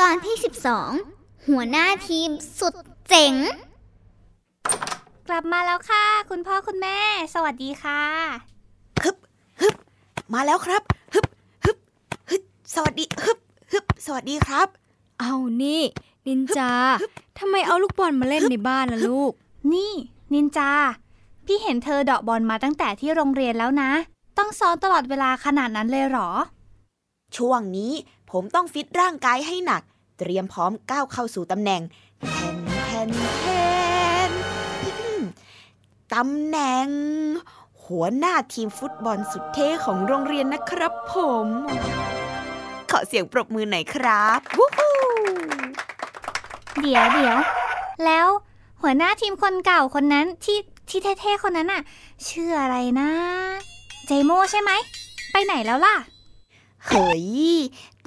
ตอนที่ 12 หัวหน้าทีมสุดเจ๋ง กลับมาแล้วค่ะ คุณพ่อคุณแม่ สวัสดีค่ะฮึบฮึบมาแล้วครับฮึบฮึบฮึบสวัสดีฮึบฮึบสวัสดีครับ เอานี่นินจาทำไมเอาลูกบอลมาเล่นในบ้านล่ะลูก นี่ นินจา พี่เห็นเธอเดาะบอลมาตั้งแต่ที่โรงเรียนแล้วนะ ต้องซ้อมตลอดเวลาขนาดนั้นเลยเหรอ ช่วงนี้ผมต้องฟิตร่างกายให้หนัก เตรียมพร้อมก้าวเข้าสู่ตำแหน่งแทนแทนแทนตำแหน่ง หัวหน้าทีมฟุตบอลสุดเท่ของโรงเรียนนะครับผม ขอเสียงปรบมือหน่อยครับวู้ฮู้เดี๋ยวเดี๋ยวแล้วหัวหน้าทีมคนเก่าคนนั้นที่ที่เท่ๆคนนั้นน่ะชื่ออะไรนะ เจโมใช่ไหม ไปไหนแล้วล่ะ เฮ้ย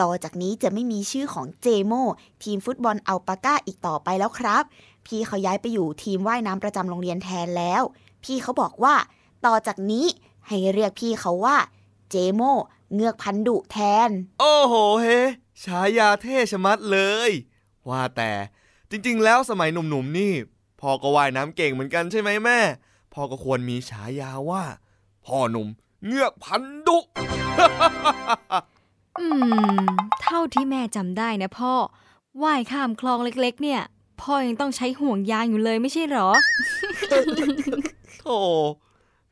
ต่อจากนี้จะไม่มีชื่อของเจโมทีมฟุตบอลอัลปาก้าอีกต่อไปแล้วครับ พี่เขาย้ายไปอยู่ทีมว่ายน้ำประจำโรงเรียนแทนแล้ว พี่เขาบอกว่า ต่อจากนี้ให้เรียกพี่เขาว่า เจโมเงือกพันดุแทน โอ้โหเฮฉายาเท่ชะมัดเลย ว่าแต่จริงๆ แล้วสมัยหนุ่มๆ นี่พ่อก็ว่ายน้ำเก่งเหมือนกันใช่ไหมแม่พ่อก็ควรมีฉายาว่า พ่อหนุ่มเงือกพันดุ อืม เท่าที่แม่จำได้นะพ่อ ว่ายข้ามคลองเล็ก ๆ เนี่ย พ่อยังต้องใช้ห่วงยางอยู่เลยไม่ใช่เหรอ โธ่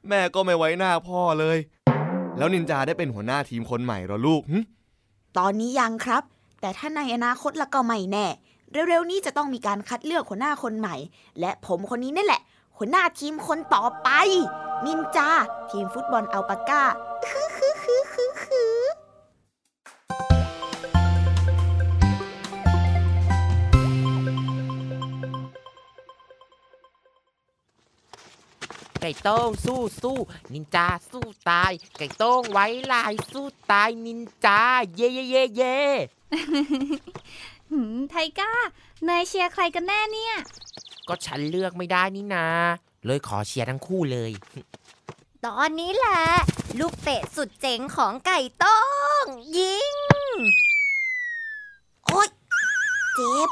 แม่ก็ไม่ไว้หน้าพ่อเลย แล้วนินจาได้เป็นหัวหน้าทีมคนใหม่เหรอลูกหึตอนนี้ยังครับ แต่ถ้าในอนาคตละก็ไม่แน่ เร็วๆนี้จะต้องมีการคัดเลือกหัวหน้าคนใหม่ และผมคนนี้นั่นแหละ หัวหน้าทีมคนต่อไป นินจา ทีมฟุตบอลอัลปาก้า ไก่โต้งสู้สู้นินจาสู้ตาย ไก่โต้งไว้ลายสู้ตายนินจา เย่เย่เย่เย่หืมไทก้าเนยเชียร์ใครกันแน่เนี่ย ก็ฉันเลือกไม่ได้นี่นา เลยขอเชียร์ทั้งคู่เลย ตอนนี้แหละ ลูกเตะสุดเจ๋งของไก่โต้งยิง โอ๊ยเจ็บ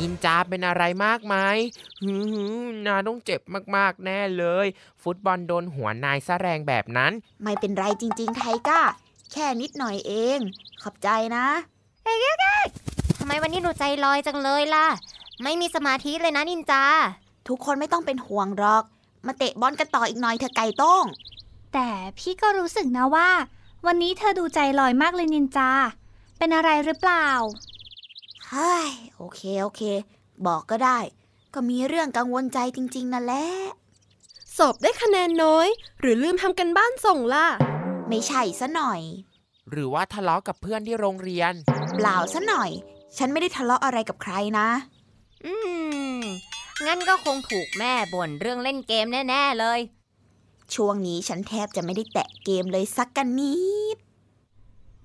นินจาเป็นอะไรมากไหมหือหือนาต้องเจ็บมากๆแน่เลย ฟุตบอลโดนหัวนายซะแรงแบบนั้น ไม่เป็นไรจริง ๆ ไทก้า แค่นิดหน่อยเอง ขอบใจนะทำไมวันนี้หนูใจลอยจังเลยล่ะ ไม่มีสมาธิเลยนะนินจา ทุกคนไม่ต้องเป็นห่วงหรอก มาเตะบอลกันต่ออีกหน่อยเถอะไก่โต้งแต่พี่ก็รู้สึกนะว่า วันนี้เธอดูใจลอยมากเลยนินจา เป็นอะไรหรือเปล่า เฮ้ยโอเคโอเค บอกก็ได้ ก็มีเรื่องกังวลใจจริง ๆนั่นแหละ สอบได้คะแนนน้อย หรือลืมทำกันบ้านส่งล่ะ ไม่ใช่ซะหน่อย หรือว่าทะเลาะกับเพื่อนที่โรงเรียน เปล่าซะหน่อย ฉันไม่ได้ทะเลาะอะไรกับใครนะ อืม งั้นก็คงถูกแม่บ่นเรื่องเล่นเกมแน่ ๆ เลย ช่วงนี้ฉันแทบจะไม่ได้แตะเกมเลยสักกันนิด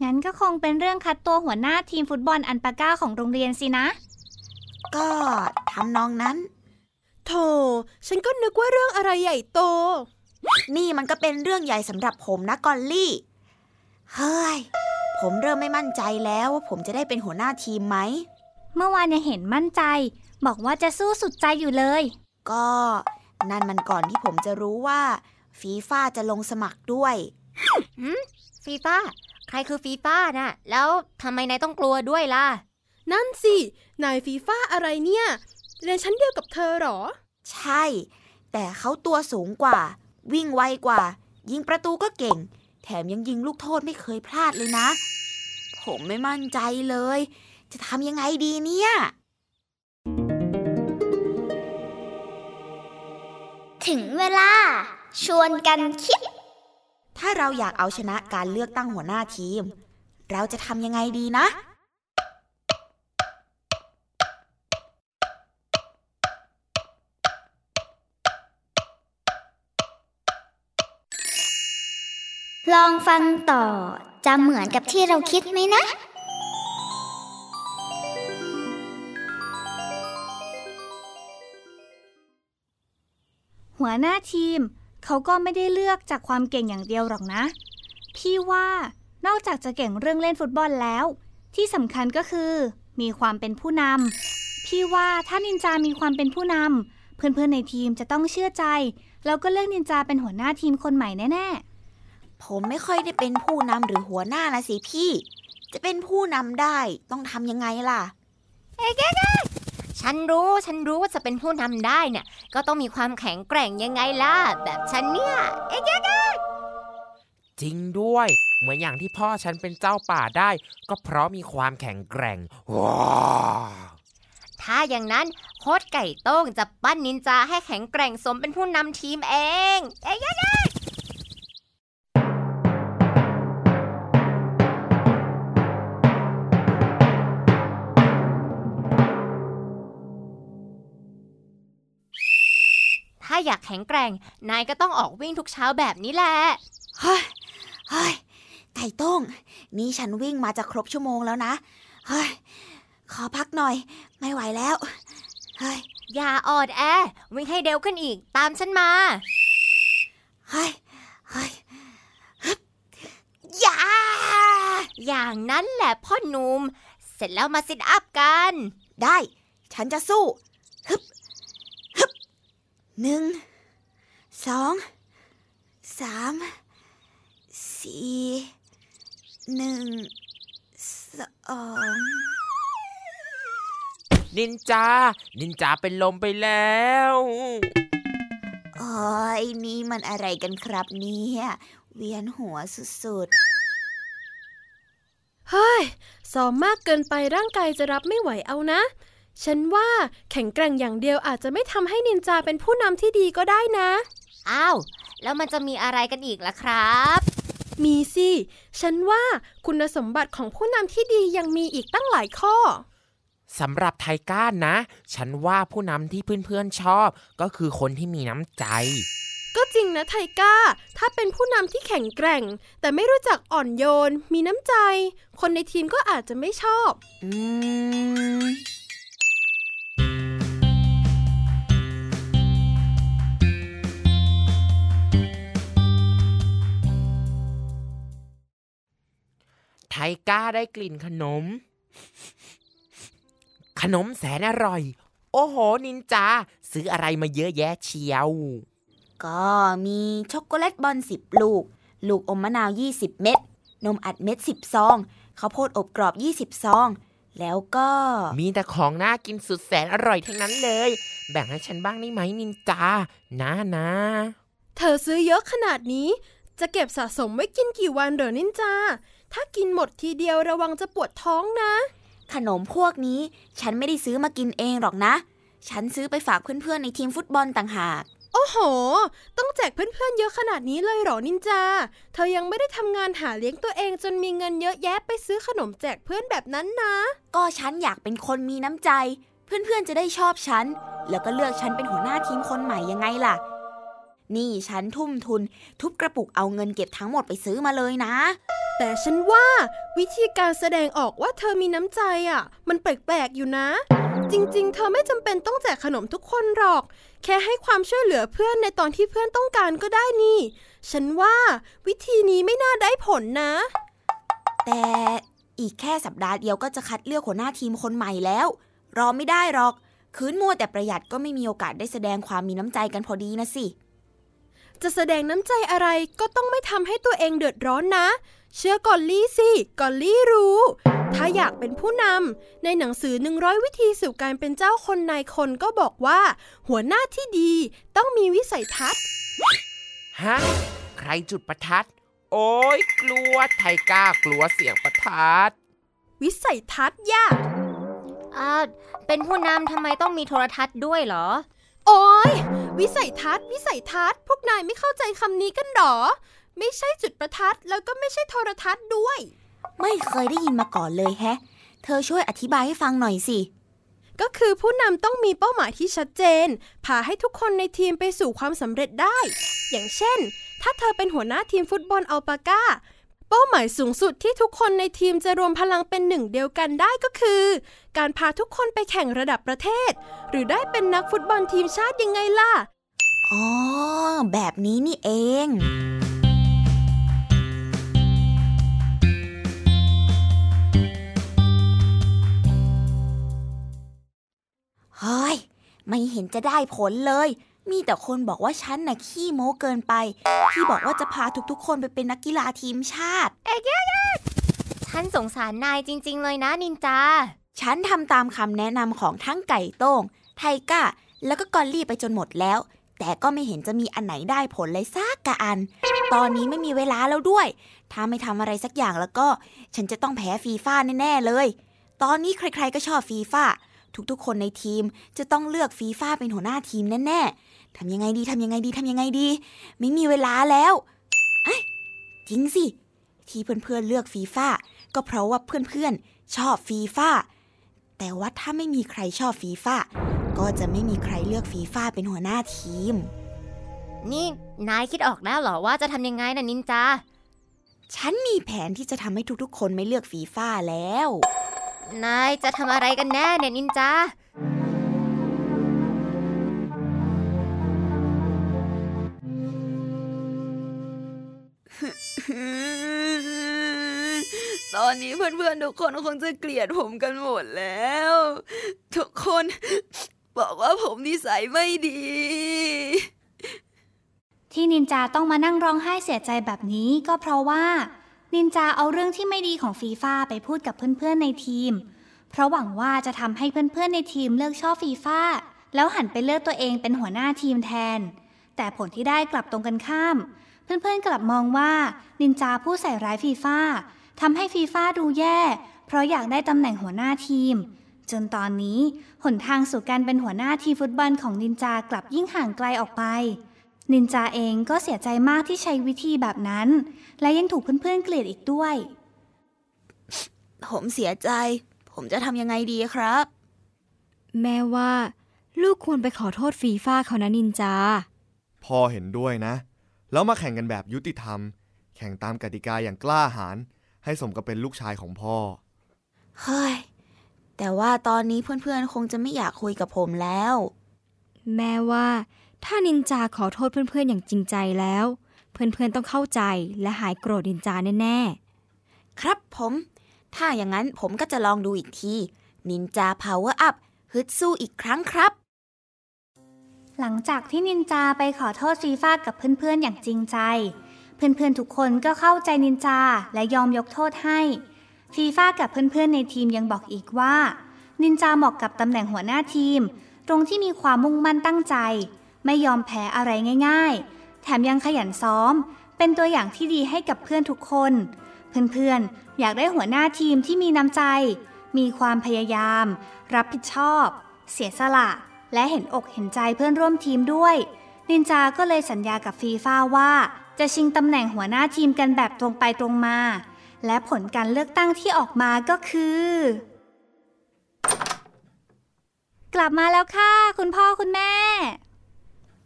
งั้นก็คงเป็นเรื่องคัดตัวหัวหน้าทีมฟุตบอลอันปาก้าของโรงเรียนสินะ ก็ทำนองนั้น โธ่ฉันก็นึกว่าเรื่องอะไรใหญ่โต นี่มันก็เป็นเรื่องใหญ่สำหรับผมนะกอลลี่ เฮ้ย ผมเริ่มไม่มั่นใจแล้วว่าผมจะได้เป็นหัวหน้าทีมไหม เมื่อวานยังเห็นมั่นใจ บอกว่าจะสู้สุดใจอยู่เลย ก็นั่นมันก่อนที่ผมจะรู้ว่า ฟีฟ่าจะลงสมัครด้วยฟีฟ่าใค รคือฟีฟ่าน่ะ แล้วทำไมนายต้องกลัวด้วยล่ะ นั่นสิ นายฟีฟ่าอะไรเนี่ยเรียนชั้นเดียวกับเธอเหรอ ใช่ แต่เขาตัวสูงกว่า วิ่งไวกว่า ยิงประตูก็เก่ง แถมยังยิงลูกโทษไม่เคยพลาดเลยนะ ผมไม่มั่นใจเลย จะทำยังไงดีเนี่ย ถึงเวลา ชวนกันคิด ถ้าเราอยากเอาชนะการเลือกตั้งหัวหน้าทีม เราจะทำยังไงดีนะ ลองฟังต่อ จะเหมือนกับที่เราคิดไหมนะ หัวหน้าทีม เขาก็ไม่ได้เลือกจากความเก่งอย่างเดียวหรอกนะ พี่ว่านอกจากจะเก่งเรื่องเล่นฟุตบอลแล้ว ที่สำคัญก็คือ มีความเป็นผู้นำพี่ว่าถ้านินจามีความเป็นผู้นำเพื่อนๆในทีมจะต้องเชื่อใจ แล้วก็เลือกนินจาเป็นหัวหน้าทีมคนใหม่แน่ๆ ผมไม่ค่อยได้เป็นผู้นำหรือหัวหน้าละสิพี่ จะเป็นผู้นำได้ต้องทำยังไงล่ะ ฉันรู้ ฉันรู้ว่าจะเป็นผู้นำได้เนี่ย ก็ต้องมีความแข็งแกร่งยังไงล่ะ แบบฉันเนี่ย เอ๊ะจริงด้วย เหมือนอย่างที่พ่อฉันเป็นเจ้าป่าได้ ก็เพราะมีความแข็งแกร่ง ว้าถ้าอย่างนั้นโค้ดไก่โต้งจะปั้นนินจาให้แข็งแกร่งสมเป็นผู้นำทีมเอง เอ๊ะ ถ้าอยากแข็งแกร่ง นายก็ต้องออกวิ่งทุกเช้าแบบนี้แหละ เฮ้ยเฮ้ยไก่ต้ง นี่ฉันวิ่งมาจะครบชั่วโมงแล้วนะ เฮ้ย ขอพักหน่อย ไม่ไหวแล้ว เฮ้ย อย่าอ่อนแอ วิ่งให้เร็วขึ้นอีก ตามฉันมา เฮ้ย เฮ้ยฮึบอย่า อย่างนั้นแหละพ่อหนุ่ม เสร็จแล้วมาซิทอัพกัน ได้ ฉันจะสู้ฮึบฮึบ หนึ่งสองสามสี่หนึ่งสองนินจา นินจาเป็นลมไปแล้วโอ้ยนี่มันอะไรกันครับเนี่ย เวียนหัวสุดเฮ้ยซ้อมมากเกินไปร่างกายจะรับไม่ไหวเอานะ ฉันว่าแข็งแกร่งอย่างเดียวอาจจะไม่ทำให้นินจาเป็นผู้นำที่ดีก็ได้นะ อ้าว แล้วมันจะมีอะไรกันอีกล่ะครับ มีสิ ฉันว่าคุณสมบัติของผู้นำที่ดียังมีอีกตั้งหลายข้อสำหรับไทก้านนะ ฉันว่าผู้นำที่เพื่อนๆชอบ ก็คือคนที่มีน้ำใจ ก็จริงนะไทก้า ถ้าเป็นผู้นำที่แข็งแกร่ง แต่ไม่รู้จักอ่อนโยน มีน้ำใจ คนในทีมก็อาจจะไม่ชอบ อืม ไทก้าได้กลิ่นขนม ขนมแสนอร่อย โอ้โห นินจา ซื้ออะไรมาเยอะแยะเชียวๆก็มีช็อกโกแลตบอลสิบลูก ลูกอมมะนาว 20 เม็ด นมอัดเม็ด10ซองข้าวโพดอบกรอบ 20 ซอง แล้วก็ มีแต่ของน่ากินสุดแสนอร่อยทั้งนั้นเลย แบ่งให้ฉันบ้างได้ไหมนินจา นะนะ เธอซื้อเยอะขนาดนี้ จะเก็บสะสมไว้กินกี่วันเหรอนินจา ถ้ากินหมดทีเดียวระวังจะปวดท้องนะ ขนมพวกนี้ฉันไม่ได้ซื้อมากินเองหรอกนะ ฉันซื้อไปฝากเพื่อนๆในทีมฟุตบอลต่างหาก โอ้โห ต้องแจกเพื่อนๆเยอะขนาดนี้เลยเหรอนินจา เธอยังไม่ได้ทำงานหาเลี้ยงตัวเองจนมีเงินเยอะแยะไปซื้อขนมแจกเพื่อนแบบนั้นนะ ก็ฉันอยากเป็นคนมีน้ำใจ เพื่อนๆจะได้ชอบฉัน แล้วก็เลือกฉันเป็นหัวหน้าทีมคนใหม่ยังไงล่ะ นี่ฉันทุ่มทุน ทุบกระปุกเอาเงินเก็บทั้งหมดไปซื้อมาเลยนะ แต่ฉันว่าวิธีการแสดงออกว่าเธอมีน้ำใจอะ มันแปลกๆอยู่นะ จริงๆ เธอไม่จำเป็นต้องแจกขนมทุกคนหรอก แค่ให้ความช่วยเหลือเพื่อนในตอนที่เพื่อนต้องการก็ได้นี่ ฉันว่าวิธีนี้ไม่น่าได้ผลนะ แต่อีกแค่สัปดาห์เดียวก็จะคัดเลือกหัวหน้าทีมคนใหม่แล้ว รอไม่ได้หรอก คืนมัวแต่ประหยัดก็ไม่มีโอกาสได้แสดงความมีน้ำใจกันพอดีนะสิ จะแสดงน้ำใจอะไรก็ต้องไม่ทำให้ตัวเองเดือดร้อนนะ เชื่อกอลลี่สิ กอลลี่รู้ ถ้าอยากเป็นผู้นำในหนังสือ 100 วิธีสู่การเป็นเจ้าคนนายคนก็บอกว่า หัวหน้าที่ดีต้องมีวิสัยทัศน์ ฮะ ใครจุดประทัด โอ้ยกลัวไทก้ากลัวเสียงประทัด วิสัยทัศน์ย่าอ้าวเป็นผู้นำทำไมต้องมีโทรทัศน์ด้วยเหรอ โอ้ยวิสัยทัศน์ วิสัยทัศน์ พวกนายไม่เข้าใจคำนี้กันหรอ ไม่ใช่จุดประทัดแล้วก็ไม่ใช่โทรทัศน์ด้วย ไม่เคยได้ยินมาก่อนเลยแฮะ เธอช่วยอธิบายให้ฟังหน่อยสิ ก็คือผู้นำต้องมีเป้าหมายที่ชัดเจน พาให้ทุกคนในทีมไปสู่ความสำเร็จได้ อย่างเช่น ถ้าเธอเป็นหัวหน้าทีมฟุตบอลอัลปาก้าเป้าหมายสูงสุดที่ทุกคนในทีมจะรวมพลังเป็นหนึ่งเดียวกันได้ก็คือ การพาทุกคนไปแข่งระดับประเทศ หรือได้เป็นนักฟุตบอลทีมชาติยังไงล่ะ อ๋อ แบบนี้นี่เองเฮ้ยไม่เห็นจะได้ผลเลย มีแต่คนบอกว่าฉันน่ะขี้โม้เกินไป ที่บอกว่าจะพาทุกๆ คนไปเป็นนักกีฬาทีมชาติฉันสงสารนายจริง ๆ เลยนะนินจา ฉันทำตามคำแนะนำของทั้งไก่โต้ง ไทก้า แล้วก็กอลลี่ไปจนหมดแล้ว แต่ก็ไม่เห็นจะมีอันไหนได้ผลเลยสักกะอัน ตอนนี้ไม่มีเวลาแล้วด้วย ถ้าไม่ทำอะไรสักอย่างแล้วก็ ฉันจะต้องแพ้ฟีฟ่าแน่ๆเลย ตอนนี้ใครๆก็ชอบฟีฟ่าทุกๆ คนในทีมจะต้องเลือกฟีฟ่าเป็นหัวหน้าทีมแน่ๆ ทำยังไงดีทำยังไงดีทำยังไงดี ไม่มีเวลาแล้วเอ้ยจริงสิ ที่เพื่อนๆเลือกฟีฟ่าก็เพราะว่าเพื่อนๆชอบฟีฟ่าแต่ว่าถ้าไม่มีใครชอบฟีฟ่าก็จะไม่มีใครเลือกฟีฟ่าเป็นหัวหน้าทีม นี่นายคิดออกแล้วเหรอว่าจะทำยังไงนะนินจา ฉันมีแผนที่จะทำให้ทุกๆ คนไม่เลือกฟีฟ่าแล้ว นายจะทำอะไรกันแน่เนี่ยนินจา อนนี้เพื่อนๆทุกคนคงจะเกลียดผมกันหมดแล้ว ทุกคนบอกว่าผมนิสัยไม่ดี ที่นินจาต้องมานั่งร้องไห้เสียใจแบบนี้ก็เพราะว่า นินจาเอาเรื่องที่ไม่ดีของฟีฟ่าไปพูดกับเพื่อนๆในทีม เพราะหวังว่าจะทำให้เพื่อนๆในทีมเลิกชอบฟีฟ่าแล้วหันไปเลือกตัวเองเป็นหัวหน้าทีมแทน แต่ผลที่ได้กลับตรงกันข้าม เพื่อนๆกลับมองว่านินจาผู้ใส่ร้ายฟีฟ่า ทำให้ฟีฟ่าดูแย่ เพราะอยากได้ตำแหน่งหัวหน้าทีม จนตอนนี้ หนทางสู่การเป็นหัวหน้าทีมฟุตบอลของนินจากลับยิ่งห่างไกลออกไป นินจาเองก็เสียใจมากที่ใช้วิธีแบบนั้น และยังถูกเพื่อนๆเกลียดอีกด้วย ผมเสียใจ ผมจะทำยังไงดีครับ แม่ว่า ลูกควรไปขอโทษฟีฟ่าเขานะนินจา พ่อเห็นด้วยนะ แล้วมาแข่งกันแบบยุติธรรม แข่งตามกติกาอย่างกล้าหาญ ให้สมกับเป็นลูกชายของพ่อ เฮ้ย แต่ว่าตอนนี้เพื่อนๆ คงจะไม่อยากคุยกับผมแล้ว แม่ว่าถ้านินจาขอโทษเพื่อนๆ อย่างจริงใจแล้ว เพื่อนๆ ต้องเข้าใจและหายโกรธนินจาแน่ครับผม ถ้าอย่างนั้นผมก็จะลองดูอีกที นินจา power upฮึดสู้อีกครั้งครับ หลังจากที่นินจาไปขอโทษฟีฟ่ากับเพื่อนๆ อย่างจริงใจ เพื่อนๆทุกคนก็เข้าใจนินจาและยอมยกโทษให้ฟีฟ่ากับเพื่อนๆในทีมยังบอกอีกว่า นินจาเหมาะกับตำแหน่งหัวหน้าทีม ตรงที่มีความมุ่งมั่นตั้งใจ ไม่ยอมแพ้อะไรง่าย ๆ แถมยังขยันซ้อม เป็นตัวอย่างที่ดีให้กับเพื่อนทุกคน เพื่อนๆอยากได้หัวหน้าทีมที่มีน้ำใจ มีความพยายาม รับผิดชอบ เสียสละ และเห็นอกเห็นใจเพื่อนร่วมทีมด้วย นินจา ก็เลยสัญญากับฟีฟ่าว่า จะชิงตำแหน่งหัวหน้าทีมกันแบบตรงไปตรงมา และผลการเลือกตั้งที่ออกมาก็คือ กลับมาแล้วค่ะ คุณพ่อคุณแม่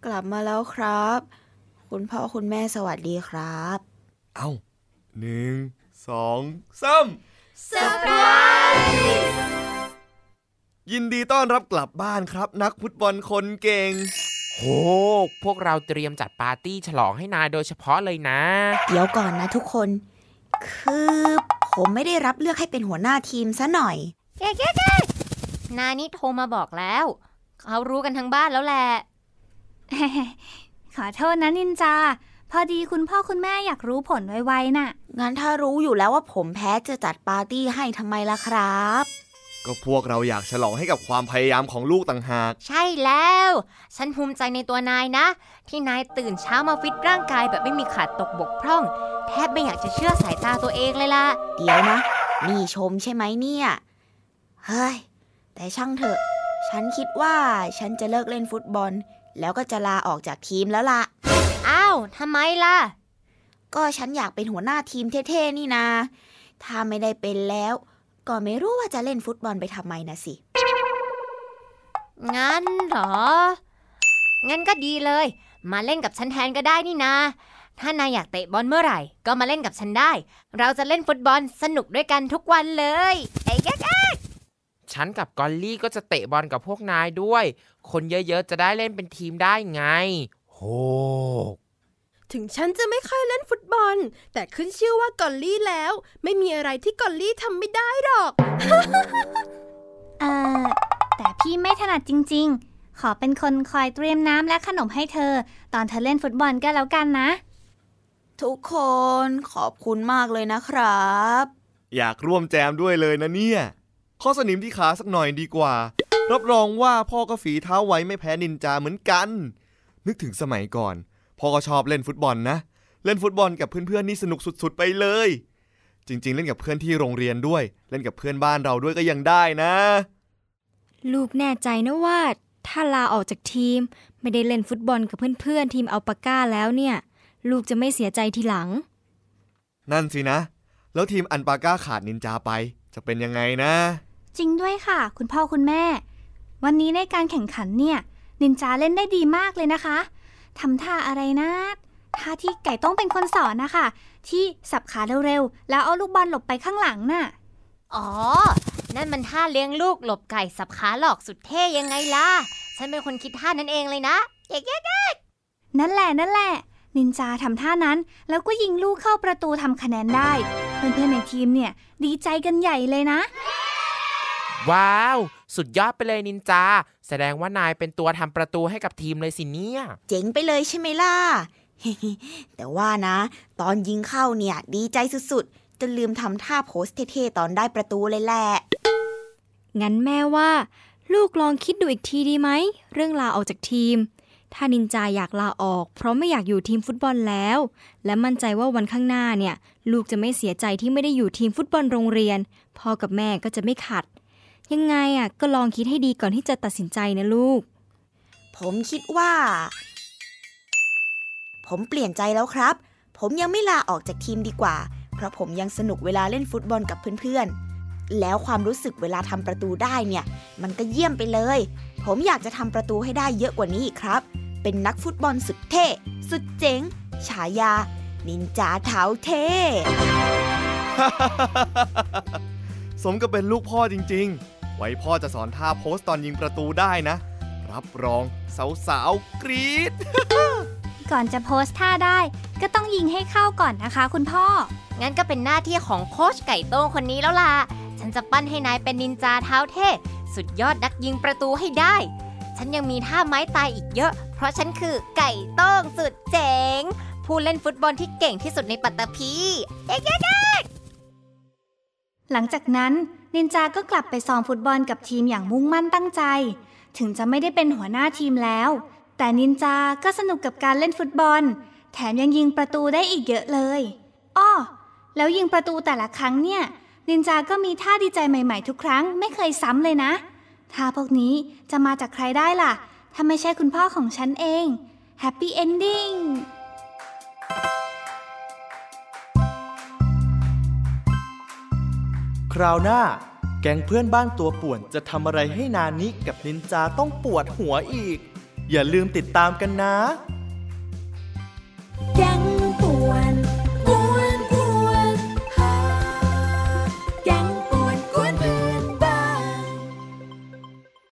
กลับมาแล้วครับ คุณพ่อคุณแม่สวัสดีครับ เอ้าหนึ่งสองสามเซอร์ไพรส์ยินดีต้อนรับกลับบ้านครับ นักฟุตบอลคนเก่ง โห พวกเราเตรียมจัดปาร์ตี้ฉลองให้นายโดยเฉพาะเลยนะ เดี๋ยวก่อนนะทุกคน คือผมไม่ได้รับเลือกให้เป็นหัวหน้าทีมซะหน่อยแก๊กๆนายนี่โทรมาบอกแล้ว เขารู้กันทั้งบ้านแล้วแหละ ขอโทษนะนินจา พอดีคุณพ่อคุณแม่อยากรู้ผลไวๆน่ะ งั้นถ้ารู้อยู่แล้วว่าผมแพ้จะจัดปาร์ตี้ให้ทำไมล่ะครับ ก็พวกเราอยากฉลองให้กับความพยายามของลูกต่างหาก ใช่แล้ว ฉันภูมิใจในตัวนายนะ ที่นายตื่นเช้ามาฟิตร่างกายแบบไม่มีขาดตกบกพร่อง แทบไม่อยากจะเชื่อสายตาตัวเองเลยล่ะ เดี๋ยวนะ นี่ชมใช่ไหมเนี่ย เฮ้ย แต่ช่างเถอะ ฉันคิดว่าฉันจะเลิกเล่นฟุตบอล แล้วก็จะลาออกจากทีมแล้วล่ะ อ้าวทำไมล่ะ ก็ฉันอยากเป็นหัวหน้าทีมเท่ๆนี่นาถ้าไม่ได้เป็นแล้ว ก็ไม่รู้ว่าจะเล่นฟุตบอลไปทำไมนะสิ งั้นเหรอ งั้นก็ดีเลย มาเล่นกับฉันแทนก็ได้นี่นาถ้านายอยากเตะบอลเมื่อไหร่ ก็มาเล่นกับฉันได้ เราจะเล่นฟุตบอลสนุกด้วยกันทุกวันเลย ไอ้แก๊กฉันกับกอลลี่ก็จะเตะบอลกับพวกนายด้วย คนเยอะๆ จะได้เล่นเป็นทีมได้ไง โห ถึงฉันจะไม่ค่อยเล่นฟุตบอล แต่ขึ้นชื่อว่ากอลลี่แล้ว ไม่มีอะไรที่กอลลี่ทำไม่ได้หรอก เออแต่พี่ไม่ถนัดจริง ๆ ขอเป็นคนคอยเตรียมน้ำและขนมให้เธอ ตอนเธอเล่นฟุตบอลก็แล้วกันนะ ทุกคนขอบคุณมากเลยนะครับ อยากร่วมแจมด้วยเลยนะเนี่ย ข้อสนิมที่ขาสักหน่อยดีกว่า รับรองว่าพ่อก็ฝีเท้าไวไม่แพ้นินจาเหมือนกัน นึกถึงสมัยก่อน พ่อก็ชอบเล่นฟุตบอลนะ เล่นฟุตบอลกับเพื่อนๆนี่สนุกสุดๆไปเลย จริง ๆ เล่นกับเพื่อนที่โรงเรียนด้วย เล่นกับเพื่อนบ้านเราด้วยก็ยังได้นะ ลูกแน่ใจนะว่า ถ้าลาออกจากทีม ไม่ได้เล่นฟุตบอลกับเพื่อนๆทีมอัลปาก้าแล้วเนี่ย ลูกจะไม่เสียใจทีหลัง นั่นสินะ แล้วทีมอันปาก้าขาดนินจาไป จะเป็นยังไงนะ จริงด้วยค่ะ คุณพ่อคุณแม่ วันนี้ในการแข่งขันเนี่ย นินจาเล่นได้ดีมากเลยนะคะ ทำท่าอะไรนะท่าที่ไก่ต้องเป็นคนสอนนะคะ ที่สับขาเร็วๆ แล้วเอาลูกบอลหลบไปข้างหลังน่ะๆอ๋อ นั่นมันท่าเลี้ยงลูกหลบไก่สับขาหลอกสุดเท่ยังไงล่ะ ฉันเป็นคนคิดท่านั้นเองเลยนะเก๊กนั่นแหละนั่นแหละ นินจาทำท่านั้น แล้วก็ยิงลูกเข้าประตูทำคะแนนได้ เพื่อนๆในทีมเนี่ย ดีใจกันใหญ่เลยนะ ว้าว สุดยอดไปเลยนินจา แสดงว่านายเป็นตัวทำประตูให้กับทีมเลยสิเนี่ย เจ๋งไปเลยใช่ไหมล่ะ แต่ว่านะ ตอนยิงเข้าเนี่ย ดีใจสุดๆจนลืมทำท่าโพสเท่ๆตอนได้ประตูเลยแหละ งั้นแม่ว่า ลูกลองคิดดูอีกทีดีไหม เรื่องลาออกจากทีม ถ้านินจาอยากลาออก เพราะไม่อยากอยู่ทีมฟุตบอลแล้ว และมั่นใจว่าวันข้างหน้าเนี่ย ลูกจะไม่เสียใจที่ไม่ได้อยู่ทีมฟุตบอลโรงเรียนพ่อกับแม่ก็จะไม่ขัด ยังไงอะก็ลองคิดให้ดีก่อนที่จะตัดสินใจนะลูก ผมคิดว่า ผมเปลี่ยนใจแล้วครับ ผมยังไม่ลาออกจากทีมดีกว่า เพราะผมยังสนุกเวลาเล่นฟุตบอลกับเพื่อนๆ แล้วความรู้สึกเวลาทำประตูได้เนี่ย มันก็เยี่ยมไปเลย ผมอยากจะทำประตูให้ได้เยอะกว่านี้อีกครับ เป็นนักฟุตบอลสุดเท่สุดเจ๋ง ฉายา นินจาเท้าเท่สมกับเป็นลูกพ่อจริง ๆ ไว้พ่อจะสอนท่าโพสต์ตอนยิงประตูได้นะ รับรองสาวๆกรี๊ดก่อนจะโพสท่าได้ ก็ต้องยิงให้เข้าก่อนนะคะ คุณพ่อๆงั้นก็เป็นหน้าที่ของโค้ชไก่โต้งคนนี้แล้วล่ะ ฉันจะปั้นให้นายเป็นนินจาเท้าเท่สุดยอดนักยิงประตูให้ได้ ฉันยังมีท่าไม้ตายอีกเยอะ เพราะฉันคือไก่โต้งสุดเจ๋ง ผู้เล่นฟุตบอลที่เก่งที่สุดในปัตตภีเอ๊ะหลังจากนั้น นินจาก็กลับไปซ้อมฟุตบอลกับทีมอย่างมุ่งมั่นตั้งใจ ถึงจะไม่ได้เป็นหัวหน้าทีมแล้ว แต่นินจาก็สนุกกับการเล่นฟุตบอล แถมยังยิงประตูได้อีกเยอะเลยอ้อแล้วยิงประตูแต่ละครั้งเนี่ย นินจาก็มีท่าดีใจใหม่ๆทุกครั้งไม่เคยซ้ำเลยนะท่าพวกนี้จะมาจากใครได้ล่ะ ถ้าไม่ใช่คุณพ่อของฉันเอง Happy Ending ค ราวหน้า แก๊งเพื่อนบ้านตัวป่วนจะทำอะไรให้นานิกับนินจาต้องปวดหัวอีก อย่าลืมติดตามกันนะ